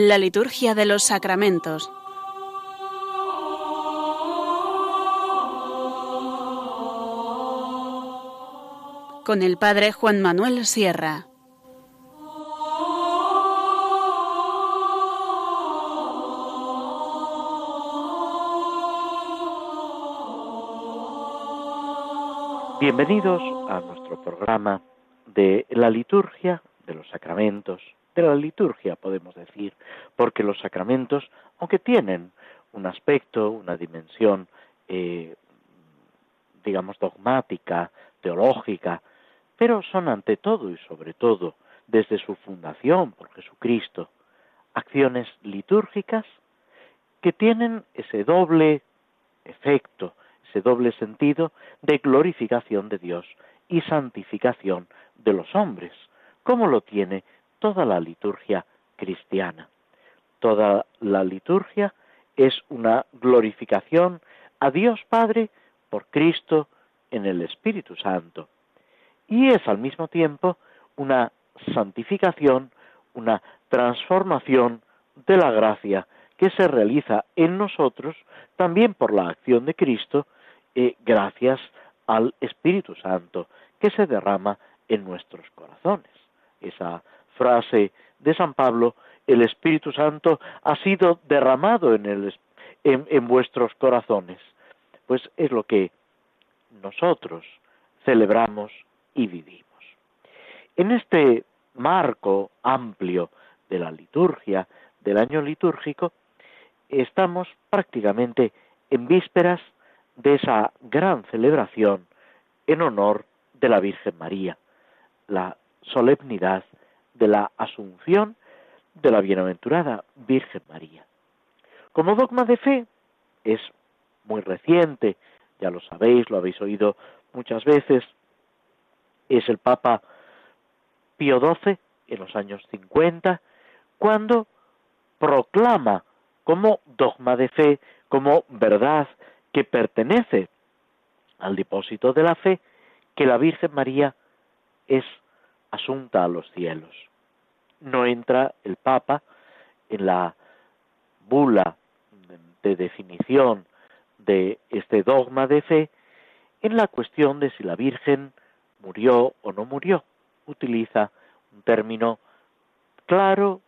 La liturgia de los sacramentos. Con el Padre Juan Manuel Sierra. Bienvenidos a nuestro programa de la liturgia de los sacramentos, de la liturgia podemos decir, porque los sacramentos, aunque tienen un aspecto, una dimensión, eh, digamos, dogmática, teológica, pero son ante todo y sobre todo, desde su fundación por Jesucristo, acciones litúrgicas que tienen ese doble efecto, ese doble sentido de glorificación de Dios y santificación de los hombres, como lo tiene toda la liturgia cristiana. Toda la liturgia es una glorificación a Dios Padre por Cristo en el Espíritu Santo. Y es al mismo tiempo una santificación, una transformación de la gracia que se realiza en nosotros también por la acción de Cristo eh, gracias al Espíritu Santo que se derrama en nuestros corazones. Esa frase de San Pablo, el Espíritu Santo ha sido derramado en, el, en vuestros corazones. Pues es lo que nosotros celebramos y vivimos. En este marco amplio de la liturgia, del año litúrgico, estamos prácticamente en vísperas de esa gran celebración en honor de la Virgen María, la solemnidad de la Asunción de la Bienaventurada Virgen María. Como dogma de fe es muy reciente, ya lo sabéis, lo habéis oído muchas veces, es el Papa Pío XII en los años 50, cuando proclama como dogma de fe, como verdad que pertenece al depósito de la fe, que la Virgen María es asunta a los cielos. No entra el Papa en la bula de definición de este dogma de fe en la cuestión de si la Virgen murió o no murió. Utiliza un término claro,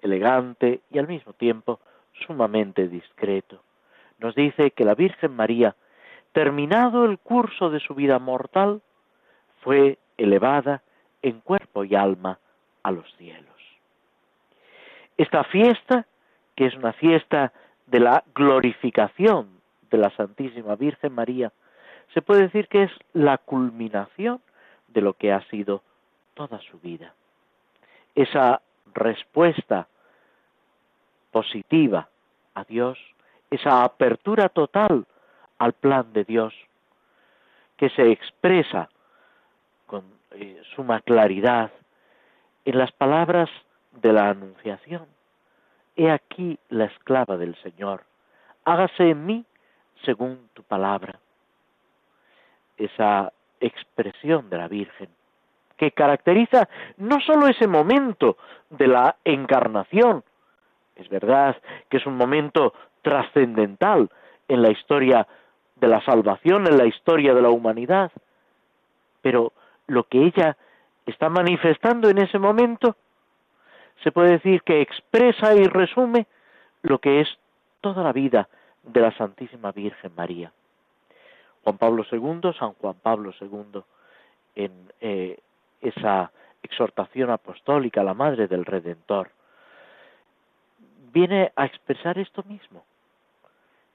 elegante y al mismo tiempo sumamente discreto. Nos dice que la Virgen María, terminado el curso de su vida mortal, fue elevada en cuerpo y alma a los cielos. Esta fiesta, que es una fiesta de la glorificación de la Santísima Virgen María, se puede decir que es la culminación de lo que ha sido toda su vida. Esa respuesta positiva a Dios, esa apertura total al plan de Dios, que se expresa con eh, suma claridad en las palabras de la Anunciación. He aquí la esclava del Señor, hágase en mí según tu palabra. Esa expresión de la Virgen, que caracteriza no sólo ese momento de la encarnación, es verdad que es un momento trascendental en la historia de la salvación, en la historia de la humanidad, pero lo que ella está manifestando en ese momento, se puede decir que expresa y resume lo que es toda la vida de la Santísima Virgen María. Juan Pablo II, San Juan Pablo II, en eh, esa exhortación apostólica a la Madre del Redentor, viene a expresar esto mismo,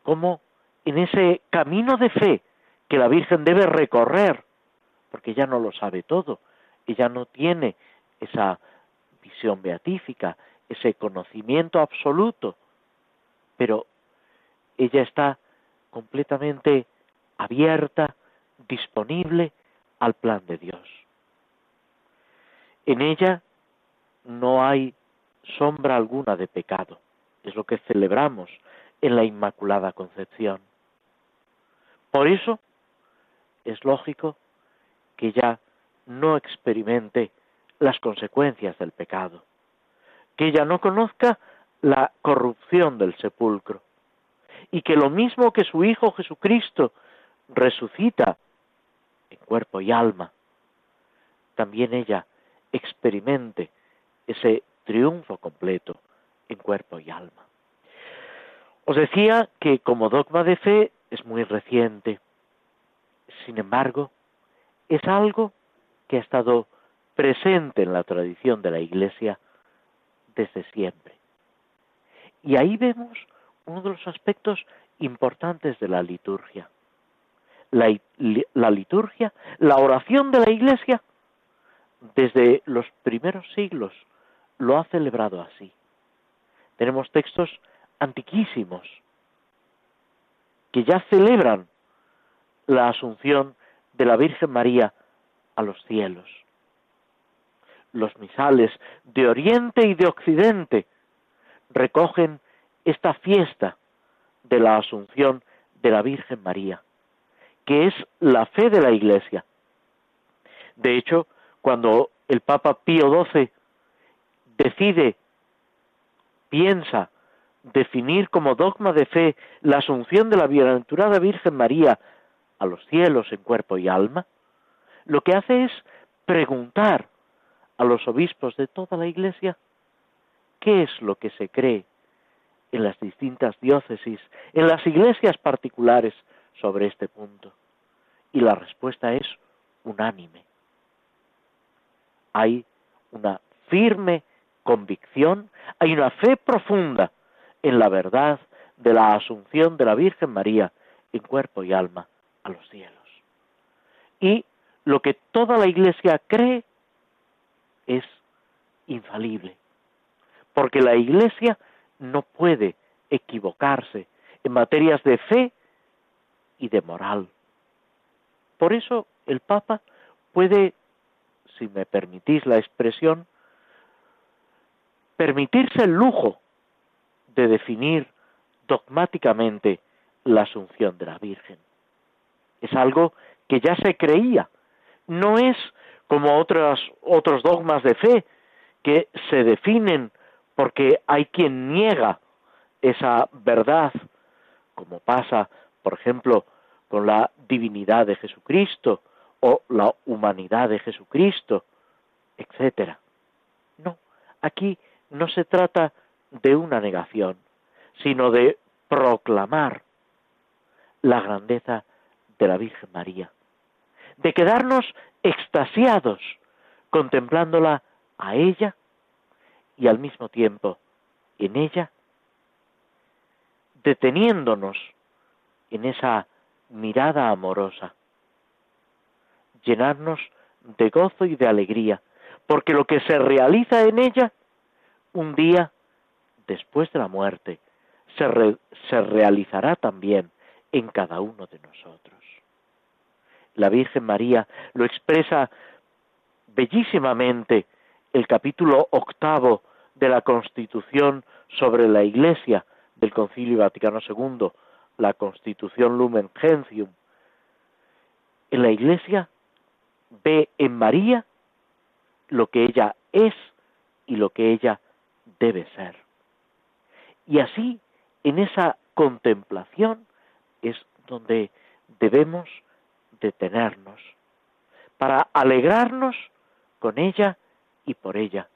como en ese camino de fe que la Virgen debe recorrer, porque ella no lo sabe todo, ella no tiene esa visión beatífica, ese conocimiento absoluto, pero ella está completamente abierta, disponible al plan de Dios. En ella no hay sombra alguna de pecado, es lo que celebramos en la Inmaculada Concepción. Por eso es lógico que ella no experimente las consecuencias del pecado, que ella no conozca la corrupción del sepulcro y que lo mismo que su Hijo Jesucristo resucita en cuerpo y alma, también ella experimente ese triunfo completo en cuerpo y alma. Os decía que como dogma de fe es muy reciente, sin embargo, es algo que ha estado presente en la tradición de la Iglesia desde siempre. Y ahí vemos uno de los aspectos importantes de la liturgia. La, la, liturgia, la oración de la Iglesia, desde los primeros siglos lo ha celebrado así. Tenemos textos antiquísimos que ya celebran la asunción de la Virgen María a los cielos. Los misales de Oriente y de Occidente recogen esta fiesta de la Asunción de la Virgen María, que es la fe de la Iglesia. De hecho, cuando el Papa Pío XII decide, piensa definir como dogma de fe la asunción de la bienaventurada Virgen María a los cielos en cuerpo y alma, lo que hace es preguntar a los obispos de toda la Iglesia qué es lo que se cree en las distintas diócesis, en las iglesias particulares sobre este punto. Y la respuesta es unánime. Hay una firme convicción, hay una fe profunda en la verdad de la asunción de la Virgen María en cuerpo y alma a los cielos. Y lo que toda la Iglesia cree es infalible, porque la Iglesia no puede equivocarse en materias de fe y de moral. Por eso el Papa puede, si me permitís la expresión, permitirse el lujo de definir dogmáticamente la asunción de la Virgen. Es algo que ya se creía, no es como otros, otros dogmas de fe que se definen porque hay quien niega esa verdad, como pasa, por ejemplo, con la divinidad de Jesucristo o la humanidad de Jesucristo, etcétera. No, aquí no se trata de una negación, sino de proclamar la grandeza de la Virgen María, de quedarnos extasiados contemplándola a ella y al mismo tiempo en ella, deteniéndonos en esa mirada amorosa, llenarnos de gozo y de alegría, porque lo que se realiza en ella, un día después de la muerte, se, se realizará también en cada uno de nosotros. La Virgen María lo expresa bellísimamente el capítulo octavo de la Constitución sobre la Iglesia del Concilio Vaticano II, la Constitución Lumen Gentium. En la Iglesia ve en María lo que ella es y lo que ella debe ser. Y así, en esa contemplación, es donde debemos detenernos, para alegrarnos con ella y por ella,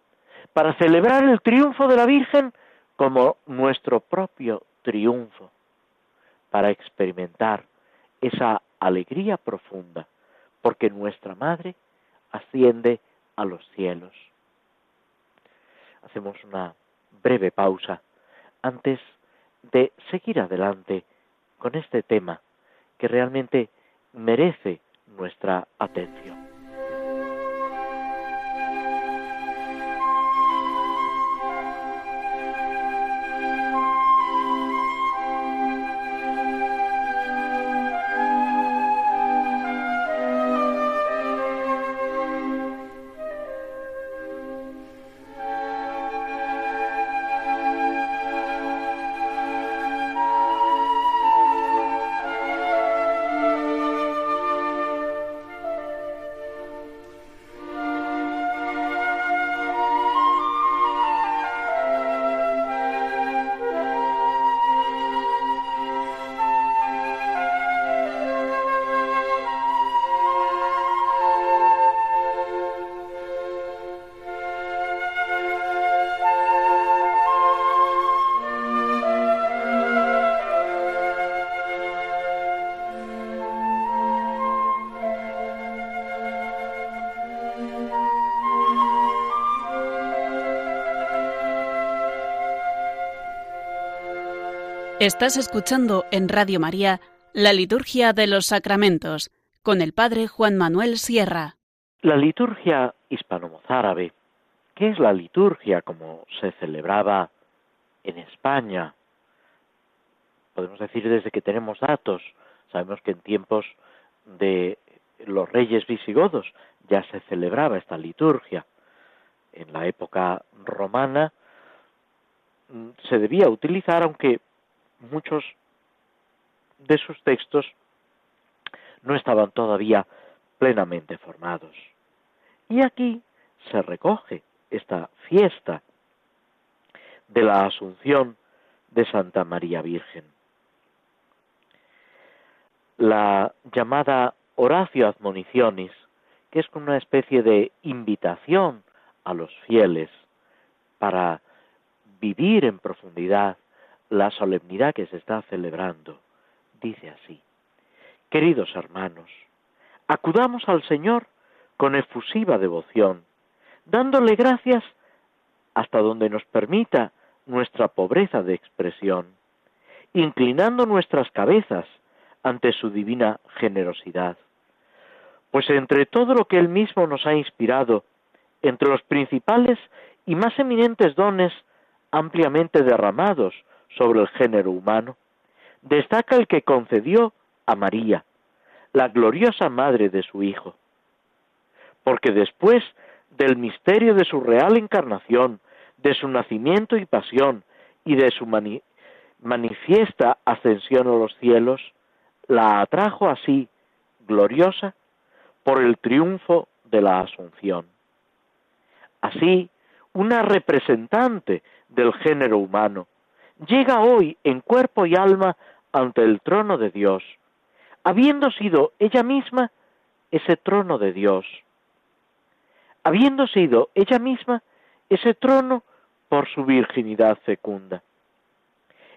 para celebrar el triunfo de la Virgen como nuestro propio triunfo, para experimentar esa alegría profunda, porque nuestra Madre asciende a los cielos. Hacemos una breve pausa antes de seguir adelante con este tema que realmente merece nuestra atención. Estás escuchando en Radio María la Liturgia de los Sacramentos con el Padre Juan Manuel Sierra. La liturgia hispano-mozárabe, que es la liturgia como se celebraba en España, podemos decir desde que tenemos datos, sabemos que en tiempos de los reyes visigodos ya se celebraba esta liturgia. En la época romana mm, se debía utilizar, aunque muchos de sus textos no estaban todavía plenamente formados. Y aquí se recoge esta fiesta de la Asunción de Santa María Virgen. La llamada Horacio Admonicionis, que es como una especie de invitación a los fieles para vivir en profundidad la solemnidad que se está celebrando. Dice así, queridos hermanos, acudamos al Señor con efusiva devoción, dándole gracias hasta donde nos permita nuestra pobreza de expresión, inclinando nuestras cabezas ante su divina generosidad. Pues entre todo lo que Él mismo nos ha inspirado, entre los principales y más eminentes dones ampliamente derramados sobre el género humano, destaca el que concedió a María, la gloriosa madre de su Hijo. Porque después del misterio de su real encarnación, de su nacimiento y pasión, y de su manifiesta ascensión a los cielos, la atrajo así, gloriosa, por el triunfo de la Asunción. Así, una representante del género humano, llega hoy en cuerpo y alma ante el trono de Dios, habiendo sido ella misma ese trono de Dios, habiendo sido ella misma ese trono por su virginidad fecunda.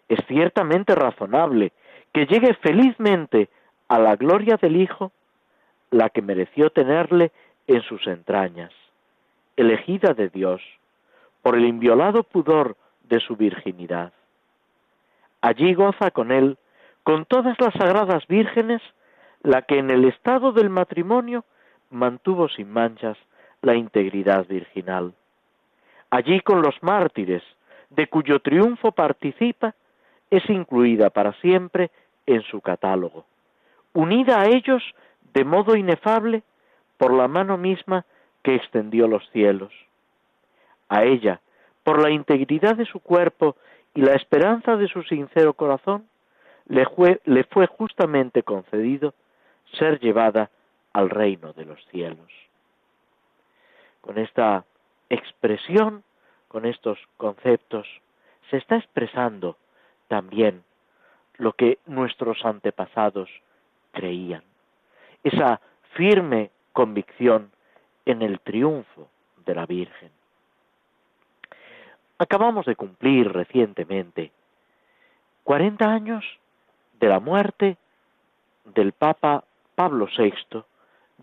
Es ciertamente razonable que llegue felizmente a la gloria del Hijo la que mereció tenerle en sus entrañas, elegida de Dios, por el inviolado pudor de su virginidad. Allí goza con él, con todas las sagradas vírgenes, la que en el estado del matrimonio mantuvo sin manchas la integridad virginal. Allí con los mártires, de cuyo triunfo participa, es incluida para siempre en su catálogo, unida a ellos de modo inefable por la mano misma que extendió los cielos. A ella, por la integridad de su cuerpo y la esperanza de su sincero corazón, le fue, le fue justamente concedido ser llevada al reino de los cielos. Con esta expresión, con estos conceptos, se está expresando también lo que nuestros antepasados creían, esa firme convicción en el triunfo de la Virgen. Acabamos de cumplir recientemente 40 años de la muerte del Papa Pablo VI,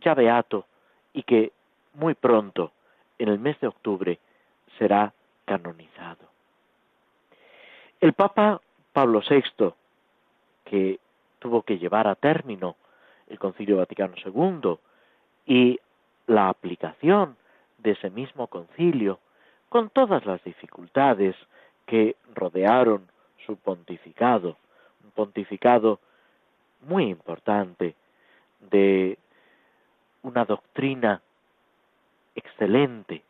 ya beato, y que muy pronto, en el mes de octubre, será canonizado. El Papa Pablo VI, que tuvo que llevar a término el Concilio Vaticano II y la aplicación de ese mismo concilio con todas las dificultades que rodearon su pontificado, un pontificado muy importante de una doctrina excelente,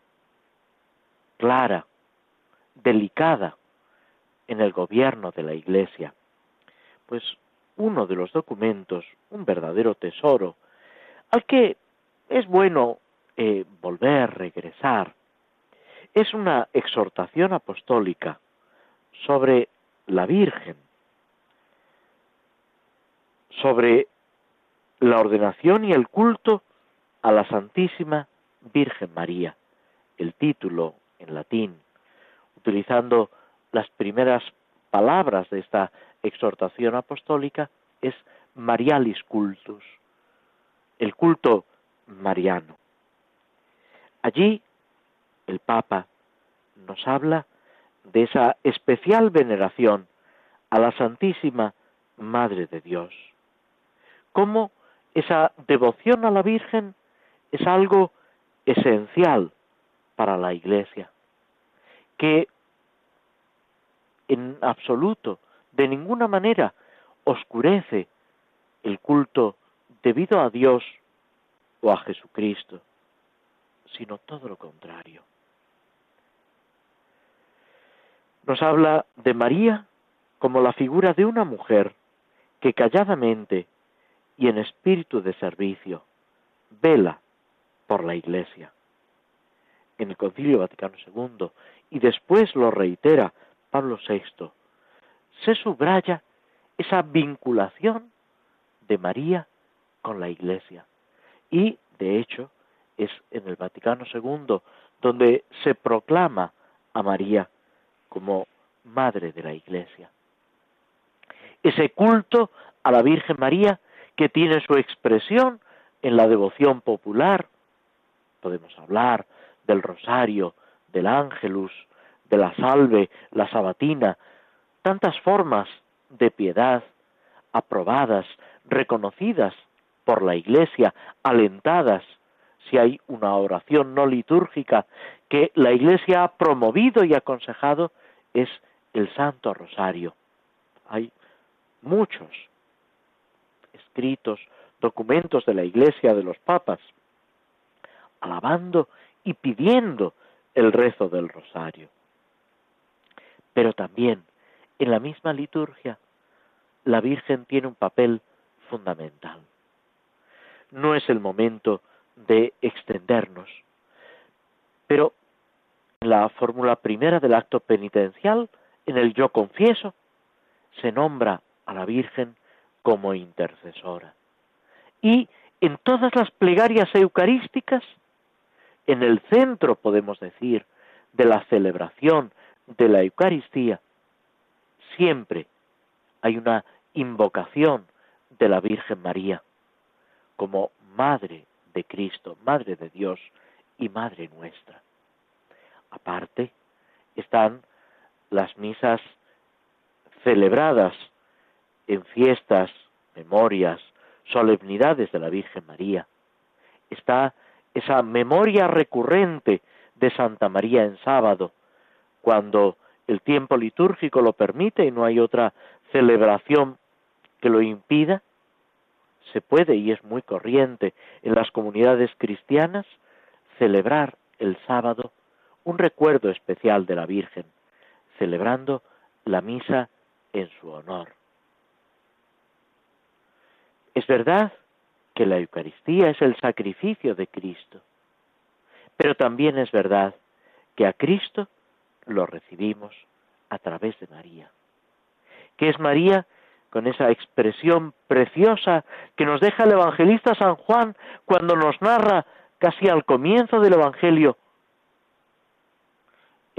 clara, delicada en el gobierno de la Iglesia. Pues uno de los documentos, un verdadero tesoro, al que es bueno eh, volver, regresar, es una exhortación apostólica sobre la Virgen, sobre la ordenación y el culto a la Santísima Virgen María, el título en latín, utilizando las primeras palabras de esta exhortación apostólica, es Marialis cultus, el culto mariano. Allí el Papa nos habla de esa especial veneración a la Santísima Madre de Dios. Cómo esa devoción a la Virgen es algo esencial para la Iglesia, que en absoluto, de ninguna manera, oscurece el culto debido a Dios o a Jesucristo, sino todo lo contrario. Nos habla de María como la figura de una mujer que calladamente y en espíritu de servicio vela por la Iglesia. En el Concilio Vaticano II y después lo reitera Pablo VI, se subraya esa vinculación de María con la Iglesia. Y, de hecho, es en el Vaticano II donde se proclama a María como Madre de la Iglesia. Ese culto a la Virgen María que tiene su expresión en la devoción popular, podemos hablar del rosario, del ángelus, de la salve, la sabatina, tantas formas de piedad aprobadas, reconocidas por la Iglesia, alentadas, si hay una oración no litúrgica que la Iglesia ha promovido y aconsejado, es el Santo Rosario. Hay muchos escritos, documentos de la Iglesia, de los papas, alabando y pidiendo el rezo del Rosario. Pero también en la misma liturgia la Virgen tiene un papel fundamental. No es el momento de extendernos, pero la fórmula primera del acto penitencial, en el yo confieso, se nombra a la Virgen como intercesora. Y en todas las plegarias eucarísticas, en el centro, podemos decir, de la celebración de la Eucaristía, siempre hay una invocación de la Virgen María como Madre de Cristo, Madre de Dios y Madre nuestra. Aparte están las misas celebradas en fiestas, memorias, solemnidades de la Virgen María. Está esa memoria recurrente de Santa María en sábado, cuando el tiempo litúrgico lo permite y no hay otra celebración que lo impida, se puede y es muy corriente en las comunidades cristianas celebrar el sábado un recuerdo especial de la Virgen, celebrando la misa en su honor. Es verdad que la Eucaristía es el sacrificio de Cristo, pero también es verdad que a Cristo lo recibimos a través de María. Que es María con esa expresión preciosa que nos deja el evangelista San Juan cuando nos narra casi al comienzo del Evangelio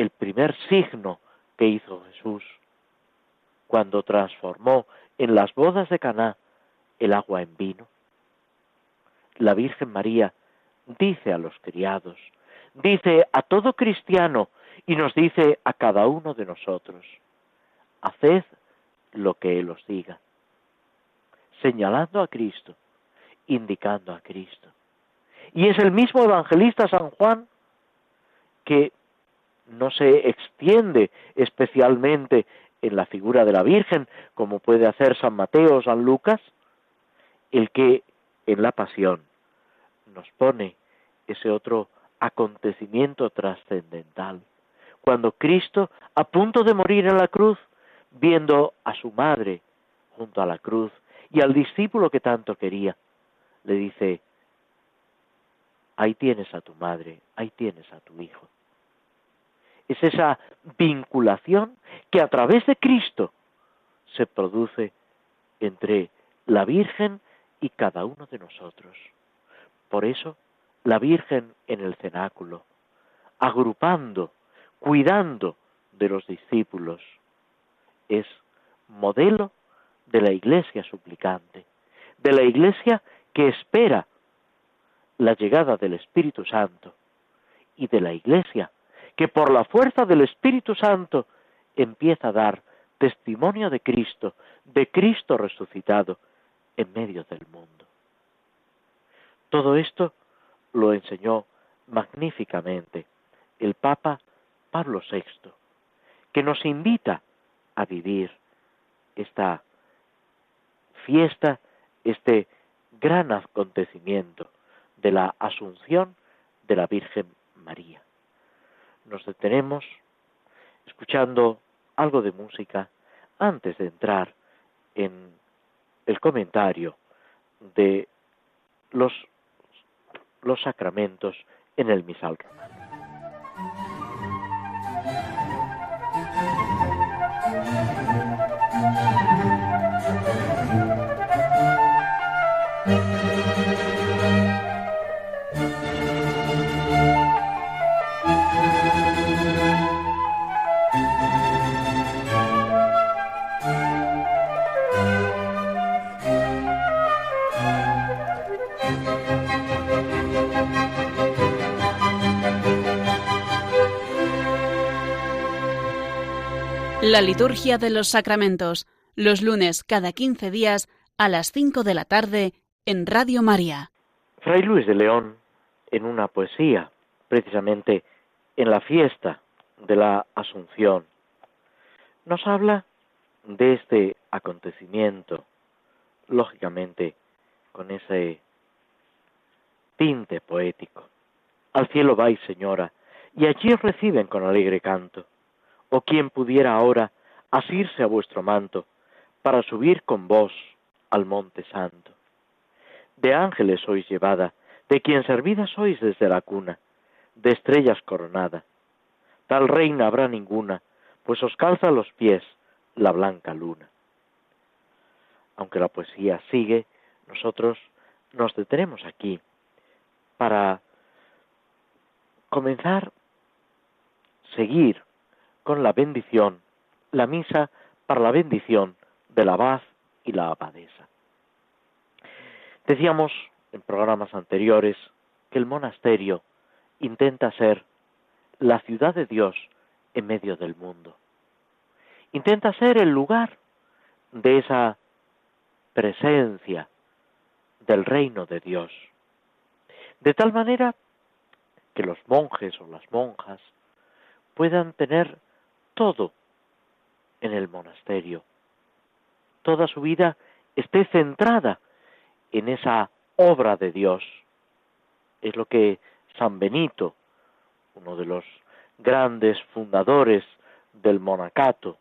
el primer signo que hizo Jesús cuando transformó en las bodas de Caná el agua en vino. La Virgen María dice a los criados, dice a todo cristiano y nos dice a cada uno de nosotros, haced lo que Él os diga, señalando a Cristo, indicando a Cristo. Y es el mismo evangelista San Juan que no se extiende especialmente en la figura de la Virgen, como puede hacer San Mateo o San Lucas, el que en la pasión nos pone ese otro acontecimiento trascendental. Cuando Cristo, a punto de morir en la cruz, viendo a su madre junto a la cruz y al discípulo que tanto quería, le dice, ahí tienes a tu madre, ahí tienes a tu hijo. Es esa vinculación que a través de Cristo se produce entre la Virgen y cada uno de nosotros. Por eso, la Virgen en el cenáculo, agrupando, cuidando de los discípulos, es modelo de la iglesia suplicante, de la iglesia que espera la llegada del Espíritu Santo y de la iglesia que por la fuerza del Espíritu Santo empieza a dar testimonio de Cristo, de Cristo resucitado en medio del mundo. Todo esto lo enseñó magníficamente el Papa Pablo VI, que nos invita a vivir esta fiesta, este gran acontecimiento de la Asunción de la Virgen María. Nos detenemos escuchando algo de música antes de entrar en el comentario de los, los sacramentos en el misal romano. La liturgia de los sacramentos, los lunes cada 15 días a las 5 de la tarde en Radio María. Fray Luis de León, en una poesía, precisamente en la fiesta de la Asunción, nos habla de este acontecimiento, lógicamente con ese tinte poético. Al cielo vais, señora, y allí reciben con alegre canto o quien pudiera ahora asirse a vuestro manto para subir con vos al monte santo. De ángeles sois llevada, de quien servida sois desde la cuna, de estrellas coronada. Tal reina habrá ninguna, pues os calza los pies la blanca luna. Aunque la poesía sigue, nosotros nos detenemos aquí para comenzar, seguir con la bendición, la misa para la bendición del abad y la abadesa. Decíamos en programas anteriores que el monasterio intenta ser la ciudad de Dios en medio del mundo. Intenta ser el lugar de esa presencia del reino de Dios. De tal manera que los monjes o las monjas puedan tener todo en el monasterio. Toda su vida esté centrada en esa obra de Dios. Es lo que San Benito, uno de los grandes fundadores del monacato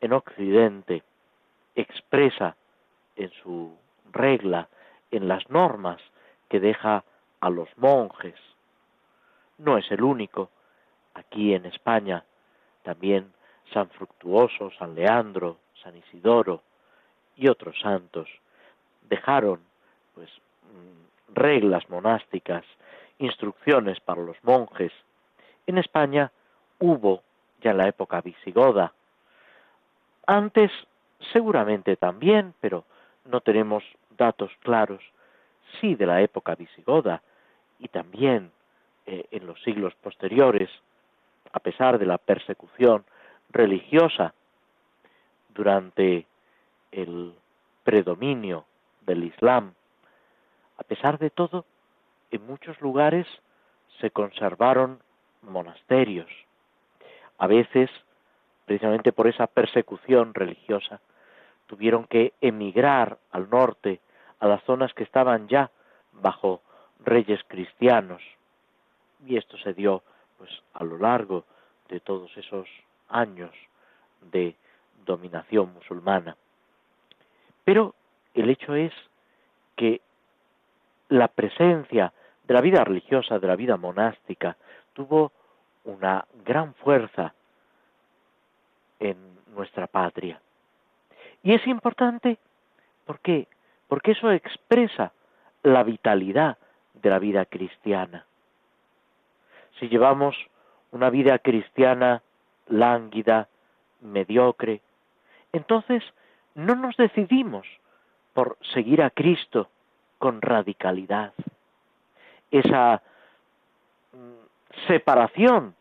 en Occidente, expresa en su regla, en las normas que deja a los monjes. No es el único. Aquí en España también San Fructuoso, San Leandro, San Isidoro y otros santos dejaron pues mm, reglas monásticas, instrucciones para los monjes. En España hubo ya en la época visigoda. Antes seguramente también, pero no tenemos datos claros, sí de la época visigoda y también eh, en los siglos posteriores, a pesar de la persecución religiosa durante el predominio del Islam. A pesar de todo, en muchos lugares se conservaron monasterios. A veces, precisamente por esa persecución religiosa, tuvieron que emigrar al norte, a las zonas que estaban ya bajo reyes cristianos. Y esto se dio pues a lo largo de todos esos años de dominación musulmana. Pero el hecho es que la presencia de la vida religiosa, de la vida monástica, tuvo una gran fuerza en nuestra patria. Y es importante, ¿por qué? Porque eso expresa la vitalidad de la vida cristiana. Si llevamos una vida cristiana lánguida, mediocre, entonces no nos decidimos por seguir a Cristo con radicalidad. Esa mm, separación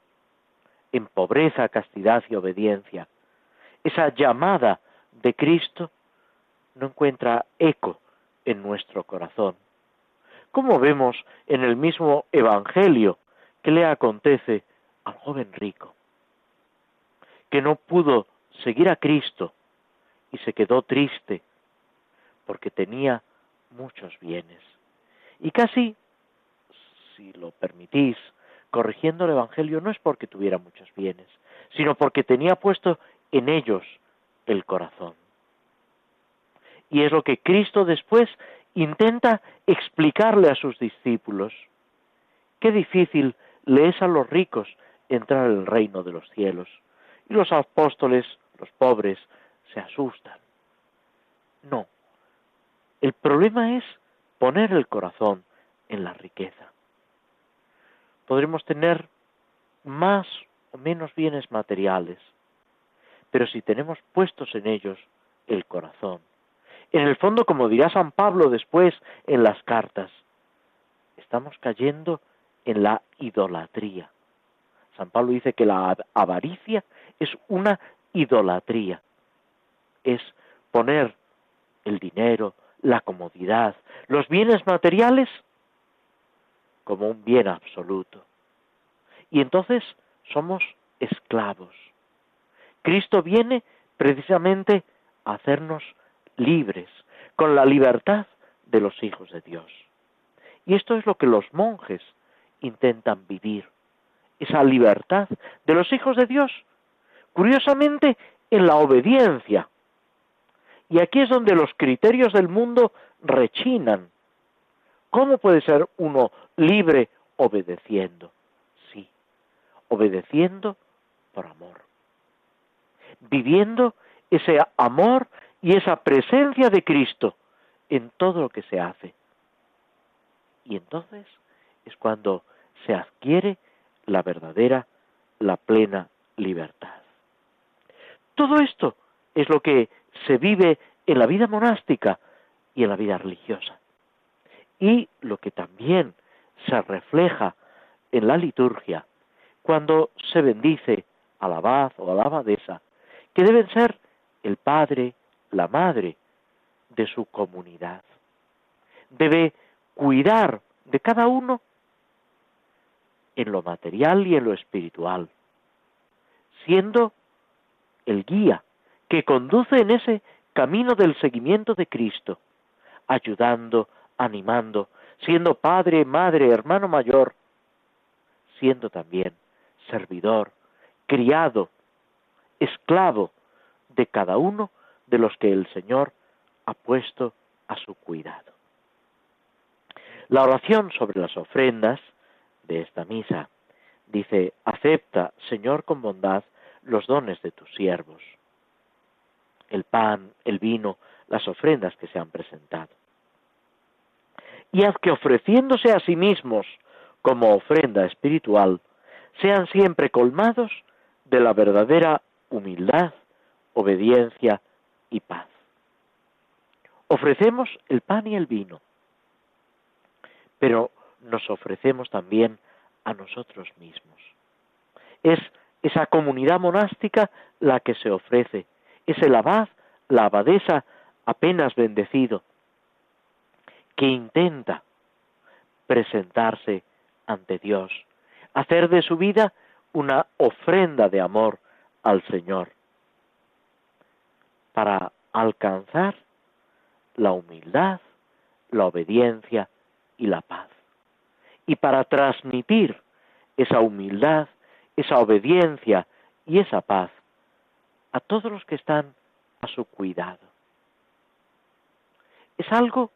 en pobreza, castidad y obediencia, esa llamada de Cristo, no encuentra eco en nuestro corazón. Como vemos en el mismo Evangelio que le acontece al joven rico, que no pudo seguir a Cristo y se quedó triste porque tenía muchos bienes. Y casi, si lo permitís, corrigiendo el Evangelio no es porque tuviera muchos bienes, sino porque tenía puesto en ellos el corazón. Y es lo que Cristo después intenta explicarle a sus discípulos. Qué difícil le es a los ricos entrar al reino de los cielos. Y los apóstoles, los pobres, se asustan. No. El problema es poner el corazón en la riqueza. Podremos tener más o menos bienes materiales, pero si tenemos puestos en ellos el corazón, en el fondo, como dirá San Pablo después en las cartas, estamos cayendo en la idolatría. San Pablo dice que la avaricia es una idolatría. Es poner el dinero, la comodidad, los bienes materiales como un bien absoluto. Y entonces somos esclavos. Cristo viene precisamente a hacernos libres, con la libertad de los hijos de Dios. Y esto es lo que los monjes intentan vivir, esa libertad de los hijos de Dios, curiosamente en la obediencia. Y aquí es donde los criterios del mundo rechinan. ¿Cómo puede ser uno libre obedeciendo? Sí, obedeciendo por amor, viviendo ese amor y esa presencia de Cristo en todo lo que se hace. Y entonces es cuando se adquiere la verdadera, la plena libertad. Todo esto es lo que se vive en la vida monástica y en la vida religiosa. Y lo que también se refleja en la liturgia cuando se bendice al abad o a la abadesa, que deben ser el padre, la madre de su comunidad. Debe cuidar de cada uno en lo material y en lo espiritual, siendo el guía que conduce en ese camino del seguimiento de Cristo, ayudando, animando, siendo padre, madre, hermano mayor, siendo también servidor, criado, esclavo de cada uno de los que el Señor ha puesto a su cuidado. La oración sobre las ofrendas de esta misa dice, acepta, Señor, con bondad los dones de tus siervos, el pan, el vino, las ofrendas que se han presentado. Y haz que ofreciéndose a sí mismos como ofrenda espiritual, sean siempre colmados de la verdadera humildad, obediencia y paz. Ofrecemos el pan y el vino, pero nos ofrecemos también a nosotros mismos. Es esa comunidad monástica la que se ofrece, es el abad, la abadesa apenas bendecido, que intenta presentarse ante Dios, hacer de su vida una ofrenda de amor al Señor, para alcanzar la humildad, la obediencia y la paz. Y para transmitir esa humildad, esa obediencia y esa paz a todos los que están a su cuidado. Es algo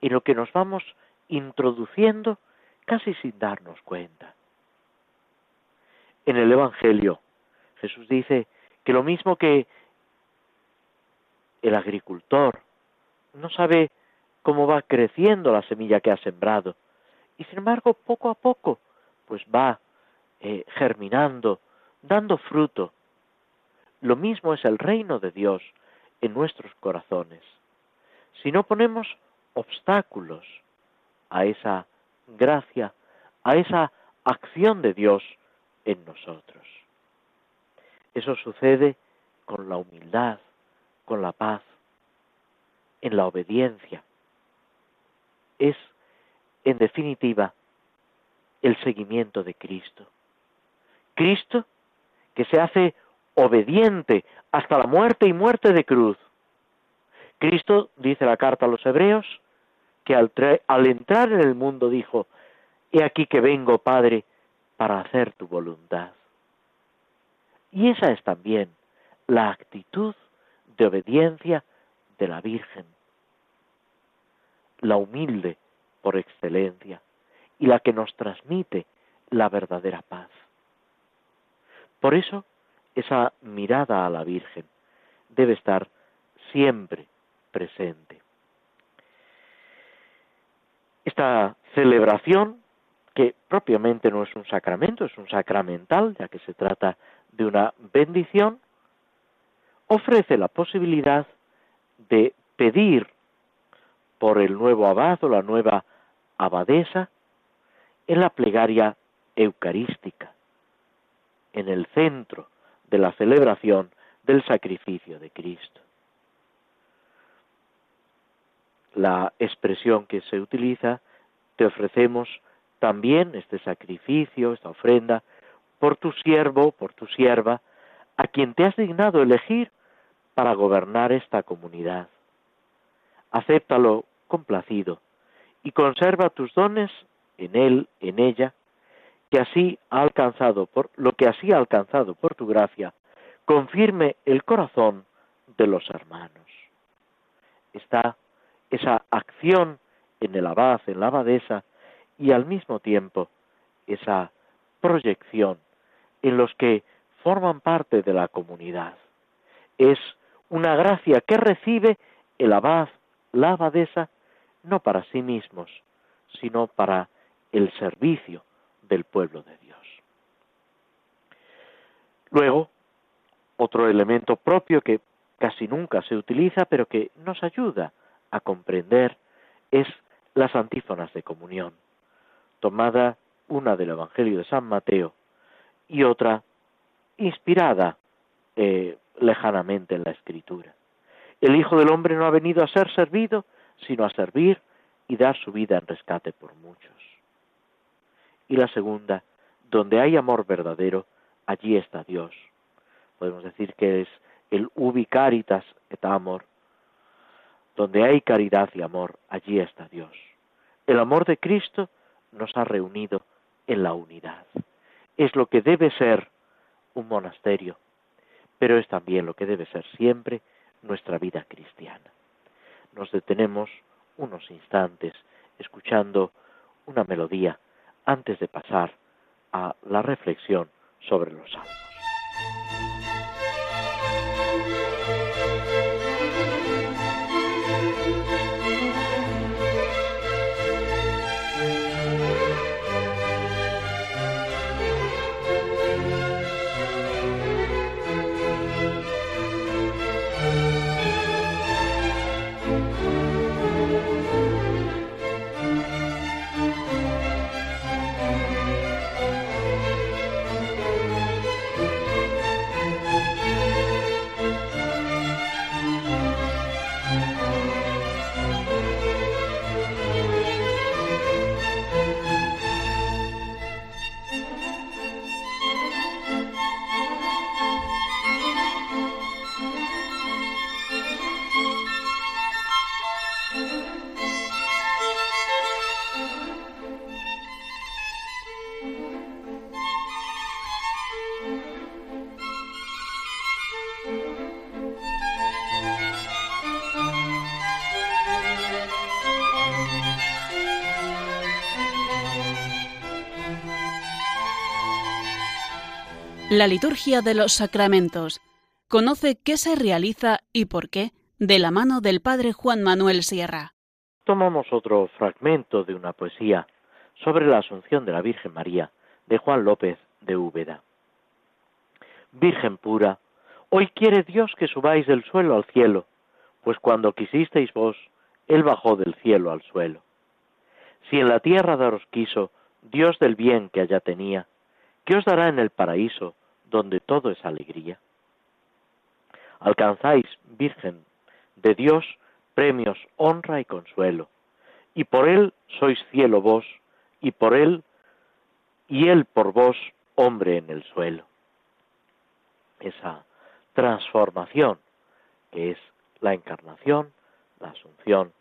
en lo que nos vamos introduciendo casi sin darnos cuenta. En el Evangelio Jesús dice que lo mismo que el agricultor no sabe cómo va creciendo la semilla que ha sembrado. Y sin embargo, poco a poco, pues va eh, germinando, dando fruto. Lo mismo es el reino de Dios en nuestros corazones. Si no ponemos obstáculos a esa gracia, a esa acción de Dios en nosotros. Eso sucede con la humildad, con la paz, en la obediencia. Es, en definitiva, el seguimiento de Cristo. Cristo que se hace obediente hasta la muerte y muerte de cruz. Cristo, dice la carta a los hebreos, que al, entrar en el mundo dijo, He aquí que vengo, Padre, para hacer tu voluntad. Y esa es también la actitud de obediencia de la Virgen, la humilde por excelencia y la que nos transmite la verdadera paz. Por eso, esa mirada a la Virgen debe estar siempre presente. Esta celebración, que propiamente no es un sacramento, es un sacramental, ya que se trata de una bendición, ofrece la posibilidad de pedir por el nuevo abad o la nueva abadesa en la plegaria eucarística, en el centro de la celebración del sacrificio de Cristo. La expresión que se utiliza, te ofrecemos también este sacrificio, esta ofrenda, por tu siervo, por tu sierva, a quien te has dignado elegir para gobernar esta comunidad. Acéptalo complacido y conserva tus dones en él, en ella, que así ha alcanzado por lo que así ha alcanzado por tu gracia, confirme el corazón de los hermanos. Está esa acción en el abad, en la abadesa, y al mismo tiempo esa proyección en los que forman parte de la comunidad. Es una gracia que recibe el abad, la abadesa, no para sí mismos, sino para el servicio del pueblo de Dios. Luego, otro elemento propio que casi nunca se utiliza, pero que nos ayuda a comprender, es las antífonas de comunión, tomada una del Evangelio de San Mateo y otra inspirada eh, lejanamente en la Escritura. El Hijo del Hombre no ha venido a ser servido, sino a servir y dar su vida en rescate por muchos. Y la segunda, donde hay amor verdadero, allí está Dios. Podemos decir que es el ubi caritas et amor. Donde hay caridad y amor, allí está Dios. El amor de Cristo nos ha reunido en la unidad. Es lo que debe ser un monasterio, pero es también lo que debe ser siempre nuestra vida cristiana. Nos detenemos unos instantes escuchando una melodía antes de pasar a la reflexión sobre los salmos. La liturgia de los sacramentos. Conoce qué se realiza y por qué de la mano del Padre Juan Manuel Sierra. Tomamos otro fragmento de una poesía sobre la Asunción de la Virgen María de Juan López de Úbeda. Virgen pura, hoy quiere Dios que subáis del suelo al cielo, pues cuando quisisteis vos, Él bajó del cielo al suelo. Si en la tierra daros quiso, Dios del bien que allá tenía, ¿qué os dará en el paraíso, donde todo es alegría? alcanzáis, Virgen de Dios, premios, honra y consuelo. Y por él sois cielo vos, y por él, y él por vos, hombre en el suelo. Esa transformación que es la encarnación, la asunción,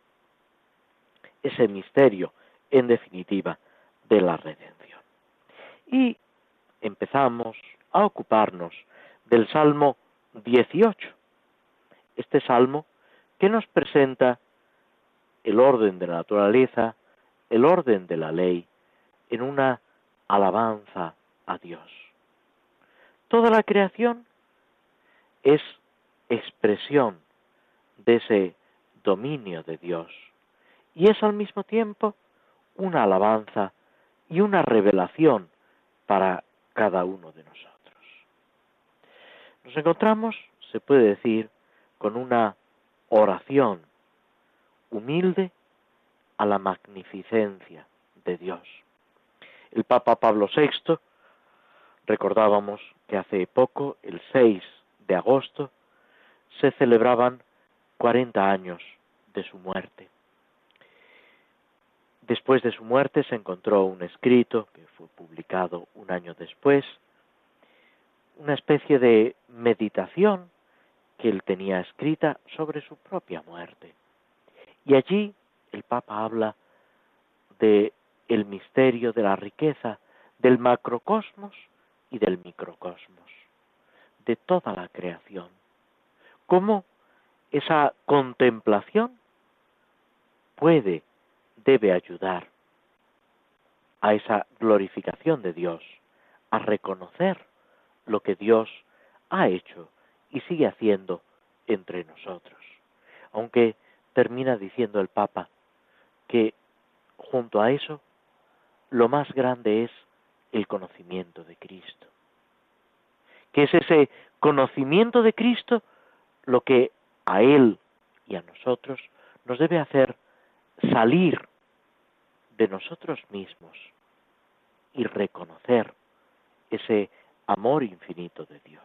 ese misterio, en definitiva, de la redención. Y empezamos a ocuparnos del Salmo 18. Este salmo que nos presenta el orden de la naturaleza, el orden de la ley, en una alabanza a Dios. Toda la creación es expresión de ese dominio de Dios y es al mismo tiempo una alabanza y una revelación para cada uno de nosotros. Nos encontramos, se puede decir, con una oración humilde a la magnificencia de Dios. El Papa Pablo VI, recordábamos que hace poco, el 6 de agosto, se celebraban 40 años de su muerte. Después de su muerte se encontró un escrito que fue publicado un año después, una especie de meditación que él tenía escrita sobre su propia muerte. Y allí el Papa habla de el misterio de la riqueza del macrocosmos y del microcosmos, de toda la creación. Cómo esa contemplación puede, debe ayudar a esa glorificación de Dios, a reconocer lo que Dios ha hecho y sigue haciendo entre nosotros. Aunque termina diciendo el Papa que junto a eso lo más grande es el conocimiento de Cristo. Que es ese conocimiento de Cristo lo que a Él y a nosotros nos debe hacer salir de nosotros mismos y reconocer ese amor infinito de Dios.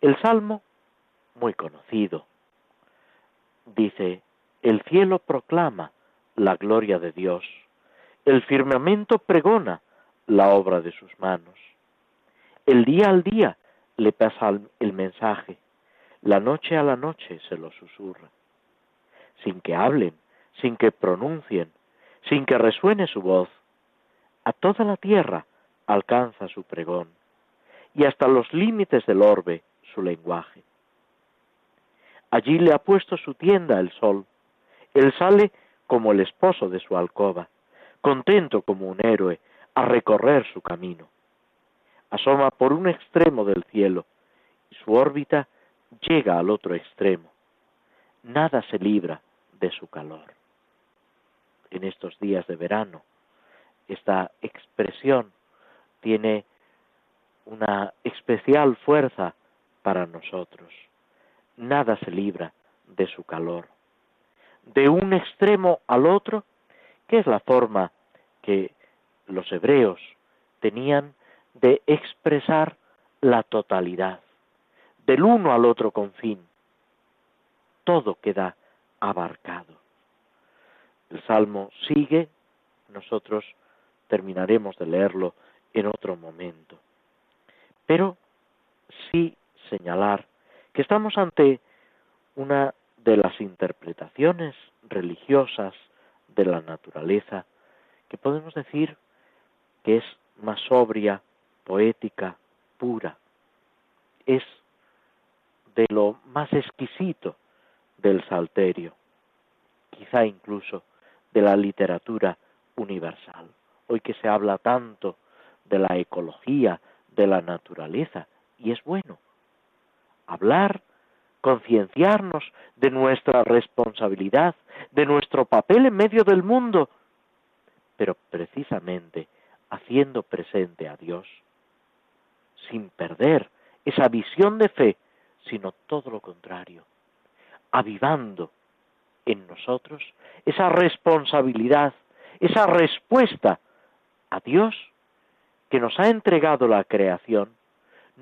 El Salmo, muy conocido, dice, el cielo proclama la gloria de Dios, el firmamento pregona la obra de sus manos, el día al día le pasa el mensaje, la noche a la noche se lo susurra, sin que hablen, sin que pronuncien, sin que resuene su voz, a toda la tierra alcanza su pregón, y hasta los límites del orbe su lenguaje. Allí le ha puesto su tienda el sol. Él sale como el esposo de su alcoba, contento como un héroe a recorrer su camino. Asoma por un extremo del cielo y su órbita llega al otro extremo. Nada se libra de su calor. En estos días de verano, esta expresión tiene una especial fuerza para nosotros. Nada se libra de su calor. De un extremo al otro, que es la forma que los hebreos tenían de expresar la totalidad, del uno al otro confín. Todo queda abarcado. El Salmo sigue, nosotros terminaremos de leerlo en otro momento. Pero sí señalar que estamos ante una de las interpretaciones religiosas de la naturaleza que podemos decir que es más sobria, poética, pura. Es de lo más exquisito del salterio, quizá incluso de la literatura universal. Hoy que se habla tanto de la ecología, de la naturaleza, y es bueno hablar, concienciarnos de nuestra responsabilidad, de nuestro papel en medio del mundo, pero precisamente haciendo presente a Dios, sin perder esa visión de fe, sino todo lo contrario, avivando en nosotros esa responsabilidad, esa respuesta a Dios que nos ha entregado la creación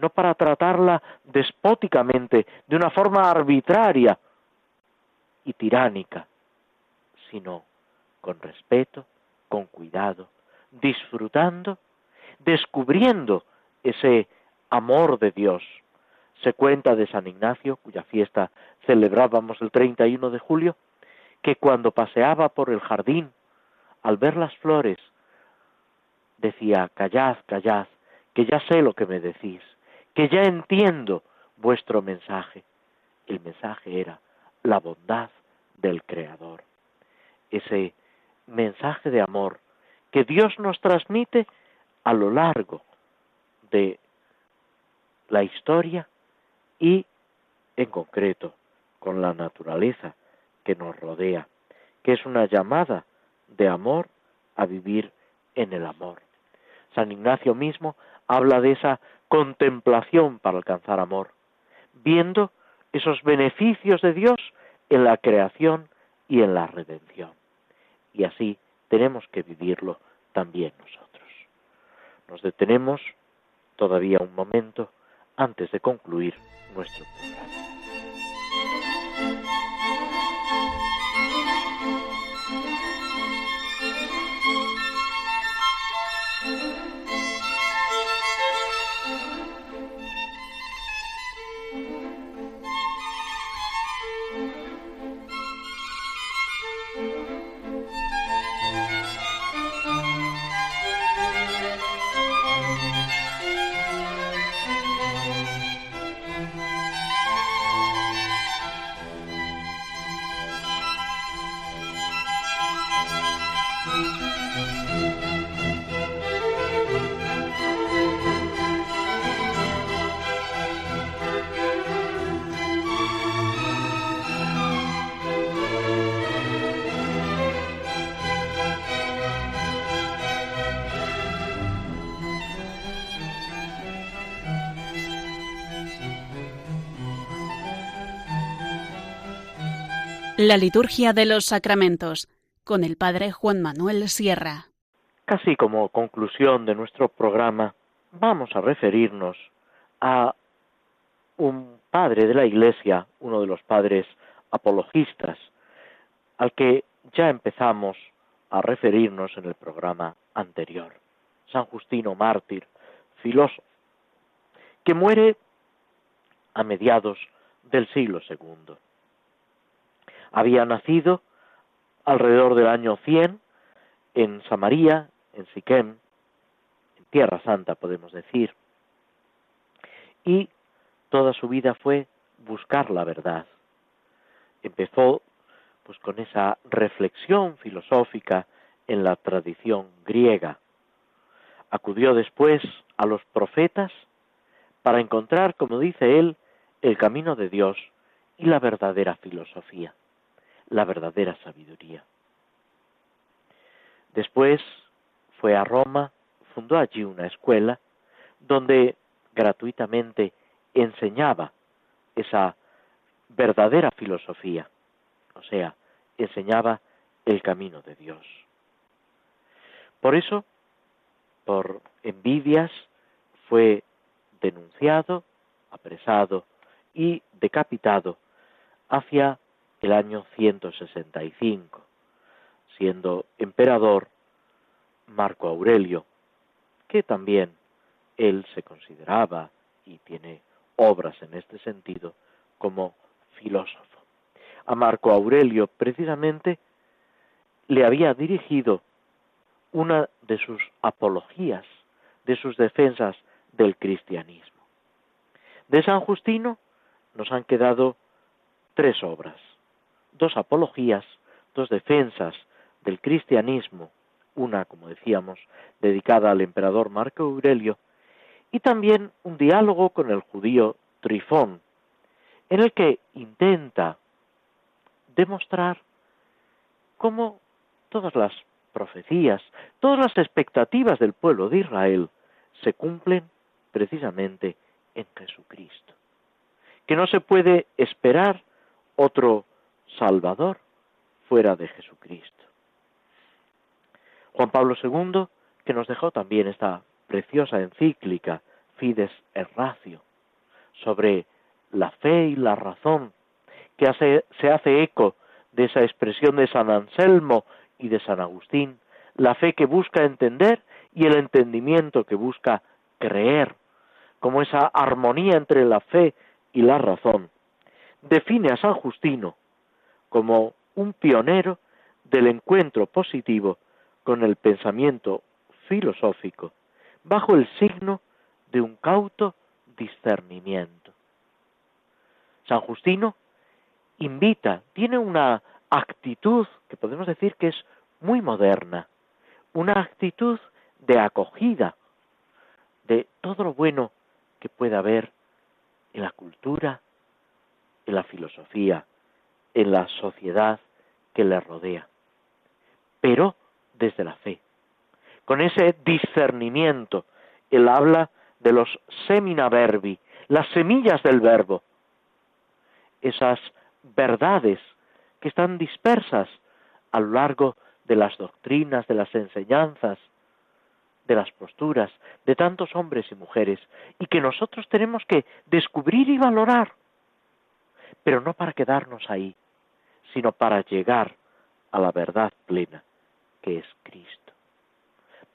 no para tratarla despóticamente, de una forma arbitraria y tiránica, sino con respeto, con cuidado, disfrutando, descubriendo ese amor de Dios. Se cuenta de San Ignacio, cuya fiesta celebrábamos el 31 de julio, que cuando paseaba por el jardín, al ver las flores, decía, callad, callad, que ya sé lo que me decís, que ya entiendo vuestro mensaje. El mensaje era la bondad del Creador. Ese mensaje de amor que Dios nos transmite a lo largo de la historia y en concreto con la naturaleza que nos rodea, que es una llamada de amor a vivir en el amor. San Ignacio mismo habla de esa contemplación para alcanzar amor, viendo esos beneficios de Dios en la creación y en la redención. Y así tenemos que vivirlo también nosotros. Nos detenemos todavía un momento antes de concluir nuestro programa. La liturgia de los sacramentos con el Padre Juan Manuel Sierra. Casi como conclusión de nuestro programa, vamos a referirnos a un padre de la Iglesia, uno de los padres apologistas, al que ya empezamos a referirnos en el programa anterior, San Justino Mártir, filósofo, que muere a mediados del siglo segundo había nacido alrededor del año 100 en Samaria, en Siquem, en Tierra Santa podemos decir, y toda su vida fue buscar la verdad. Empezó pues con esa reflexión filosófica en la tradición griega. Acudió después a los profetas para encontrar, como dice él, el camino de Dios y la verdadera filosofía la verdadera sabiduría. Después fue a Roma, fundó allí una escuela donde gratuitamente enseñaba esa verdadera filosofía, o sea, enseñaba el camino de Dios. Por eso, por envidias, fue denunciado, apresado y decapitado hacia el año 165, siendo emperador Marco Aurelio, que también él se consideraba y tiene obras en este sentido como filósofo. A Marco Aurelio precisamente le había dirigido una de sus apologías, de sus defensas del cristianismo. De San Justino nos han quedado tres obras dos apologías, dos defensas del cristianismo, una, como decíamos, dedicada al emperador Marco Aurelio, y también un diálogo con el judío Trifón, en el que intenta demostrar cómo todas las profecías, todas las expectativas del pueblo de Israel se cumplen precisamente en Jesucristo. Que no se puede esperar otro Salvador fuera de Jesucristo. Juan Pablo II, que nos dejó también esta preciosa encíclica fides et ratio, sobre la fe y la razón, que se hace eco de esa expresión de San Anselmo y de San Agustín, la fe que busca entender y el entendimiento que busca creer, como esa armonía entre la fe y la razón, define a San Justino como un pionero del encuentro positivo con el pensamiento filosófico, bajo el signo de un cauto discernimiento. San Justino invita, tiene una actitud que podemos decir que es muy moderna, una actitud de acogida de todo lo bueno que pueda haber en la cultura, en la filosofía, en la sociedad que le rodea, pero desde la fe. Con ese discernimiento, él habla de los semina verbi, las semillas del verbo, esas verdades que están dispersas a lo largo de las doctrinas, de las enseñanzas, de las posturas de tantos hombres y mujeres, y que nosotros tenemos que descubrir y valorar, pero no para quedarnos ahí, sino para llegar a la verdad plena, que es Cristo,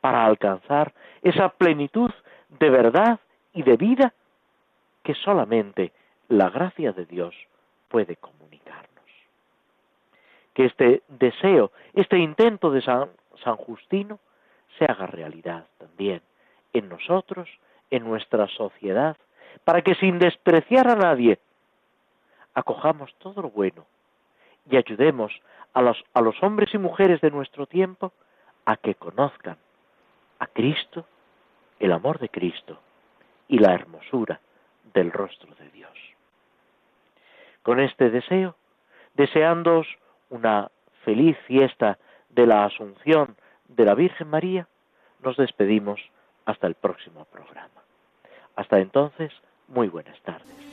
para alcanzar esa plenitud de verdad y de vida que solamente la gracia de Dios puede comunicarnos. Que este deseo, este intento de San, San Justino, se haga realidad también en nosotros, en nuestra sociedad, para que sin despreciar a nadie, acojamos todo lo bueno y ayudemos a los, a los hombres y mujeres de nuestro tiempo a que conozcan a Cristo, el amor de Cristo y la hermosura del rostro de Dios. Con este deseo, deseándoos una feliz fiesta de la Asunción de la Virgen María, nos despedimos hasta el próximo programa. Hasta entonces, muy buenas tardes.